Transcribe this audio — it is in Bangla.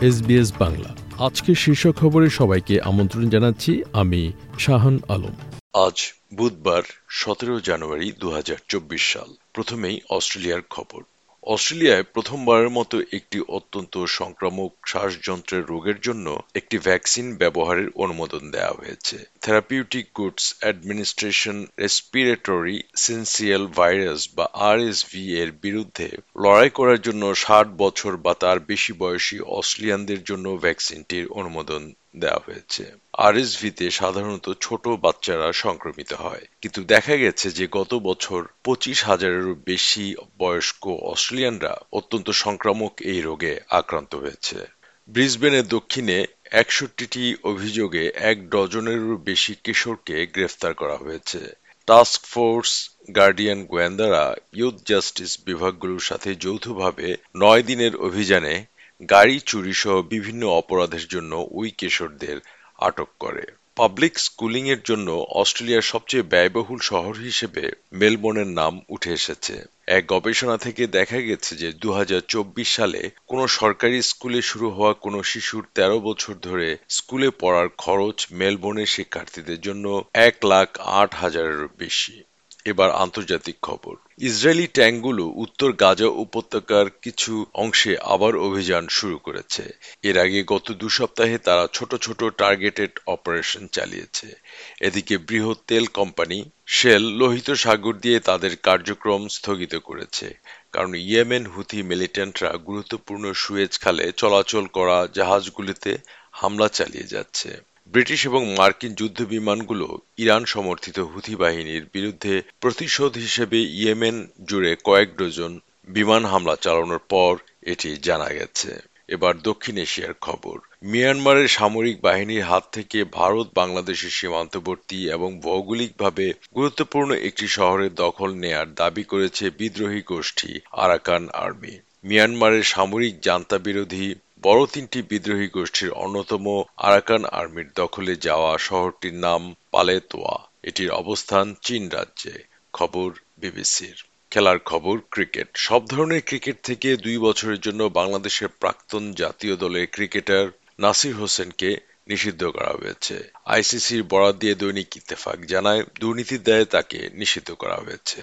এসবিএস বাংলা। আজকে শীর্ষ খবরে সবাইকে আমন্ত্রণ জানাচ্ছি আমি শাহান আলম। আজ বুধবার সতেরো জানুয়ারি দু হাজার চব্বিশ সাল। প্রথমেই অস্ট্রেলিয়ার খবর। অস্ট্রেলিয়ায় প্রথমবারের মতো একটি অত্যন্ত সংক্রামক শ্বাসযন্ত্রের রোগের জন্য একটি ভ্যাকসিন ব্যবহারের অনুমোদন দেওয়া হয়েছে। Therapeutic Goods Administration respiratory syncytial virus বা আরএসভি এর বিরুদ্ধে লড়াই করার জন্য ষাট বছর বা তার বেশি বয়সী অস্ট্রেলিয়ানদের জন্য ভ্যাকসিনটির অনুমোদন দেওয়া হয়েছে। আরএসভিতে সাধারণত ছোট বাচ্চারা সংক্রমিত হয়। কিন্তু দেখা গেছে যে গত বছর পঁচিশ হাজারেরও বেশি বয়স্ক অস্ট্রেলিয়ানরা অত্যন্ত সংক্রামক এই রোগে আক্রান্ত হয়েছে। ব্রিসবেনের দক্ষিণে একষট্টিটি অভিযোগে এক ডজনেরও বেশি কিশোরকে গ্রেফতার করা হয়েছে। টাস্ক ফোর্স গার্ডিয়ান গোয়েন্দারা ইউথ জাস্টিস বিভাগগুলোর সাথে যৌথভাবে নয় দিনের অভিযানে গাড়ি চুরি সহ বিভিন্ন অপরাধের জন্য ওই কিশোরদের আটক করে। পাবলিক স্কুলিং এর জন্য অস্ট্রেলিয়ার সবচেয়ে ব্যয়বহুল শহর হিসেবে মেলবোর্নের নাম উঠে এসেছে। এক গবেষণা থেকে দেখা গেছে যে দু হাজার চব্বিশ সালে কোনো সরকারি স্কুলে শুরু হওয়া কোনো শিশুর ১৩ বছর ধরে স্কুলে পড়ার খরচ মেলবোর্নের শিক্ষার্থীদের জন্য এক লাখ আট হাজারের বেশি। এবার আন্তর্জাতিক খবর। ইসরায়েলি ট্যাঙ্কগুলো উত্তর গাজা উপত্যকার কিছু অংশে আবার অভিযান শুরু করেছে। এর আগে গত দু সপ্তাহে তারা ছোট ছোট টার্গেটেড অপারেশন চালিয়েছে। এদিকে বৃহৎ তেল কোম্পানি শেল লোহিত সাগর দিয়ে তাদের কার্যক্রম স্থগিত করেছে। কারণ ইয়েমেন হুথি মিলিটেন্টরা গুরুত্বপূর্ণ সুয়েজ খালে চলাচল করা জাহাজগুলিতে হামলা চালিয়ে যাচ্ছে। ব্রিটিশ এবং মার্কিন যুদ্ধ বিমানগুলো ইরান সমর্থিত হুথি বাহিনীর বিরুদ্ধে প্রতিশোধ হিসেবে ইয়েমেন জুড়ে কয়েক ডজন বিমান হামলা চালানোর পর এটি জানা গেছে। এবার দক্ষিণ এশিয়ার খবর। মিয়ানমারের সামরিক বাহিনীর হাত থেকে ভারত, বাংলাদেশের সীমান্তবর্তী এবং ভৌগোলিকভাবে গুরুত্বপূর্ণ একটি শহরের দখল নেয়ার দাবি করেছে বিদ্রোহী গোষ্ঠী আরাকান আর্মি। মিয়ানমারের সামরিক জান্তা বিরোধী বড় তিনটি বিদ্রোহী গোষ্ঠীর অন্যতম আরাকান আর্মির দখলে যাওয়া শহরটির নাম পালেতোয়া। এটির অবস্থান চীন রাজ্যে। খবর বিবিসির। খেলার খবর, ক্রিকেট। সব ধরনের ক্রিকেট থেকে দুই বছরের জন্য বাংলাদেশের প্রাক্তন জাতীয় দলের ক্রিকেটার নাসির হোসেনকে নিষিদ্ধ করা হয়েছে। আইসিসির বরাদ দিয়ে দৈনিক ইত্তেফাক জানায়, দুর্নীতির দায়ে তাকে নিষিদ্ধ করা হয়েছে।